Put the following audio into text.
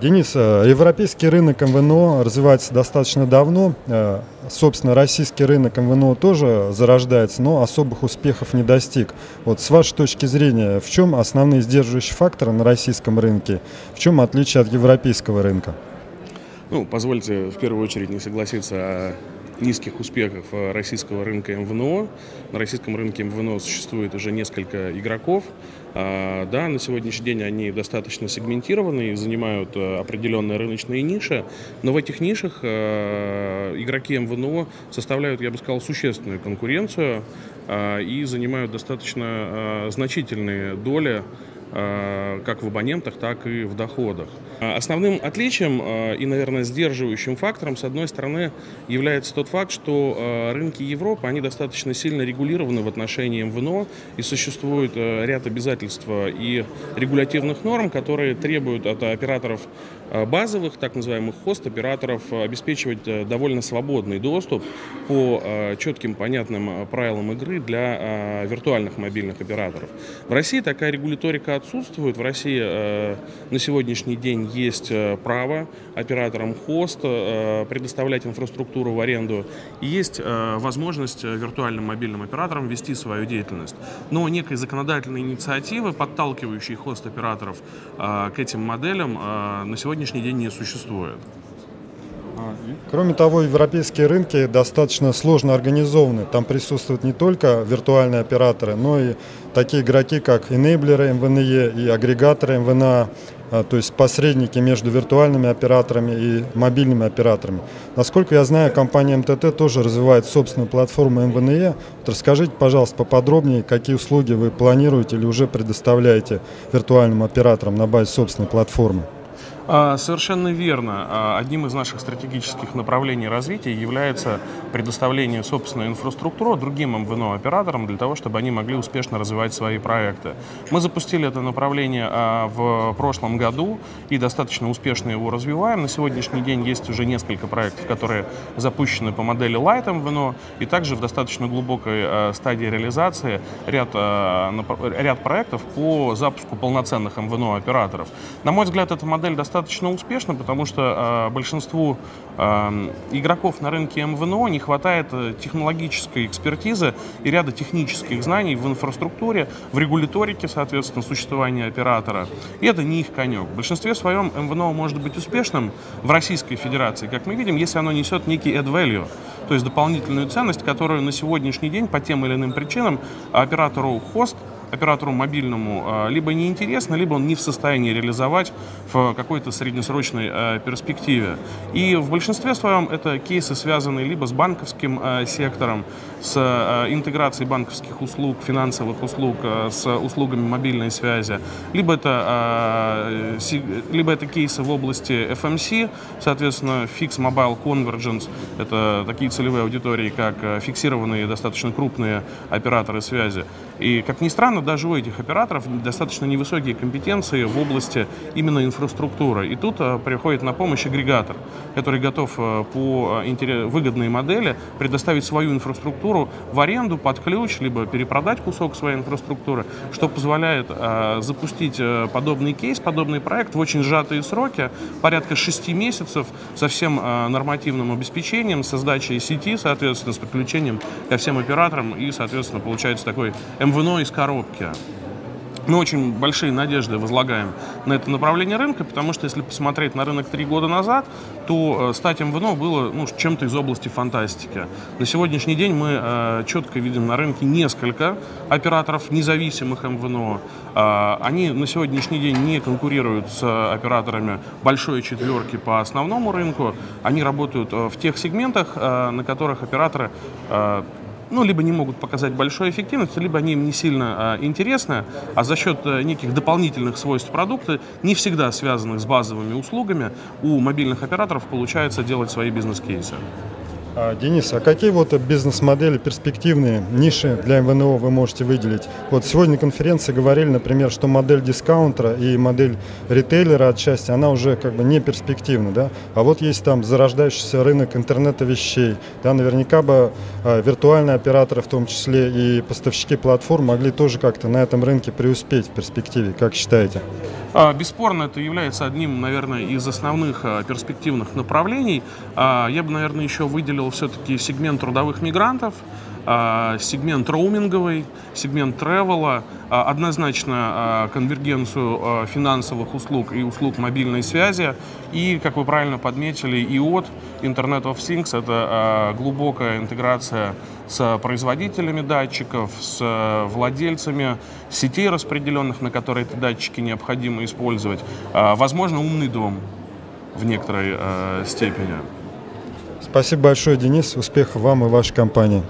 Денис, э, европейский рынок МВНО развивается достаточно давно. Э, собственно, российский рынок МВНО тоже зарождается, но особых успехов не достиг. Вот с вашей точки зрения, в чем основные сдерживающие факторы на российском рынке? В чем отличие от европейского рынка? Ну, позвольте в первую очередь не согласиться о низких успехов э, российского рынка МВНО. На российском рынке МВНО существует уже несколько игроков. А, да, на сегодняшний день они достаточно сегментированы и занимают э, определенные рыночные ниши, но в этих нишах э, игроки МВНО составляют, я бы сказал, существенную конкуренцию и занимают достаточно значительные доли как в абонентах, так и в доходах. Основным отличием э, и, наверное, сдерживающим фактором, с одной стороны, является тот факт, что э, рынки Европы, они достаточно сильно регулированы в отношении МВНО, и существует ряд обязательств и регулятивных норм, которые требуют от операторов базовых, так называемых хост-операторов, обеспечивать довольно свободный доступ по четким, понятным правилам игры для виртуальных мобильных операторов. В России такая регуляторика отсутствует. В России на сегодняшний день есть э, право операторам хост э, предоставлять инфраструктуру в аренду. Есть э, возможность виртуальным мобильным операторам вести свою деятельность. Но некой законодательной инициативы, подталкивающей хост-операторов к этим моделям, на сегодняшний день не существует. Кроме того, европейские рынки достаточно сложно организованы. Там присутствуют не только виртуальные операторы, но и такие игроки, как enablerы МВНЕ и агрегаторы МВНА, а, то есть посредники между виртуальными операторами и мобильными операторами. Насколько я знаю, компания МТТ тоже развивает собственную платформу МВНЕ. Вот расскажите, пожалуйста, поподробнее, какие услуги вы планируете или уже предоставляете виртуальным операторам на базе собственной платформы. А, совершенно верно. А, одним из наших стратегических направлений развития является предоставление собственной инфраструктуры другим МВНО-операторам для того, чтобы они могли успешно развивать свои проекты. Мы запустили это направление а, в прошлом году и достаточно успешно его развиваем. На сегодняшний день есть уже несколько проектов, которые запущены по модели Light МВНО, и также в достаточно глубокой стадии реализации ряд, ряд проектов по запуску полноценных МВНО-операторов. На мой взгляд, эта модель достаточно достаточно успешно, потому что э, большинству э, игроков на рынке МВНО не хватает э, технологической экспертизы и ряда технических знаний в инфраструктуре, в регуляторике, соответственно, существования оператора. И это не их конек. В большинстве своем МВНО может быть успешным в Российской Федерации, как мы видим, если оно несет некий add value, то есть дополнительную ценность, которую на сегодняшний день по тем или иным причинам оператору хост оператору мобильному а, либо неинтересно, либо он не в состоянии реализовать в какой-то среднесрочной а, перспективе. И в большинстве своем это кейсы, связанные либо с банковским а, сектором, с интеграцией банковских услуг, финансовых услуг с услугами мобильной связи, либо это, либо это кейсы в области FMC, соответственно, Fix Mobile Convergence, это такие целевые аудитории, как фиксированные достаточно крупные операторы связи. И, как ни странно, даже у этих операторов достаточно невысокие компетенции в области именно инфраструктуры. И тут э, приходит на помощь агрегатор, который готов э, по э, выгодной модели предоставить свою инфраструктуру в аренду под ключ, либо перепродать кусок своей инфраструктуры, что позволяет запустить подобный кейс, подобный проект в очень сжатые сроки, порядка 6 месяцев со всем нормативным обеспечением, с сдачей сети, соответственно, с подключением ко всем операторам и, соответственно, получается такой МВНО из коробки. Мы очень большие надежды возлагаем на это направление рынка, потому что если посмотреть на рынок три года назад, то э, стать МВНО было ну, чем-то из области фантастики. На сегодняшний день мы э, четко видим на рынке несколько операторов независимых МВНО. Э, они на сегодняшний день не конкурируют с операторами большой четверки по основному рынку. Они работают э, в тех сегментах, э, на которых операторы э, ну, либо не могут показать большую эффективность, либо они им не сильно а, интересны, а за счет а, неких дополнительных свойств продукта, не всегда связанных с базовыми услугами, у мобильных операторов получается делать свои бизнес-кейсы. А, Денис, а какие вот бизнес-модели перспективные, ниши для МВНО вы можете выделить? Вот сегодня конференции говорили, например, что модель дискаунтера и модель ритейлера отчасти, она уже как бы не перспективна, да? А вот есть там зарождающийся рынок интернета вещей, да, наверняка бы а, виртуальные операторы, в том числе и поставщики платформ, могли тоже как-то на этом рынке преуспеть в перспективе, как считаете? А, Бесспорно, это является одним, наверное, из основных перспективных направлений. Я бы, наверное, еще выделил все-таки сегмент трудовых мигрантов, а, сегмент роуминговый, сегмент тревела, а, однозначно а, конвергенцию финансовых услуг и услуг мобильной связи. И, как вы правильно подметили, и от Internet of Things – это глубокая интеграция с производителями датчиков, с владельцами сетей распределенных, на которые эти датчики необходимо использовать. Возможно, умный дом в некоторой степени. Спасибо большое, Денис. Успехов вам и вашей компании.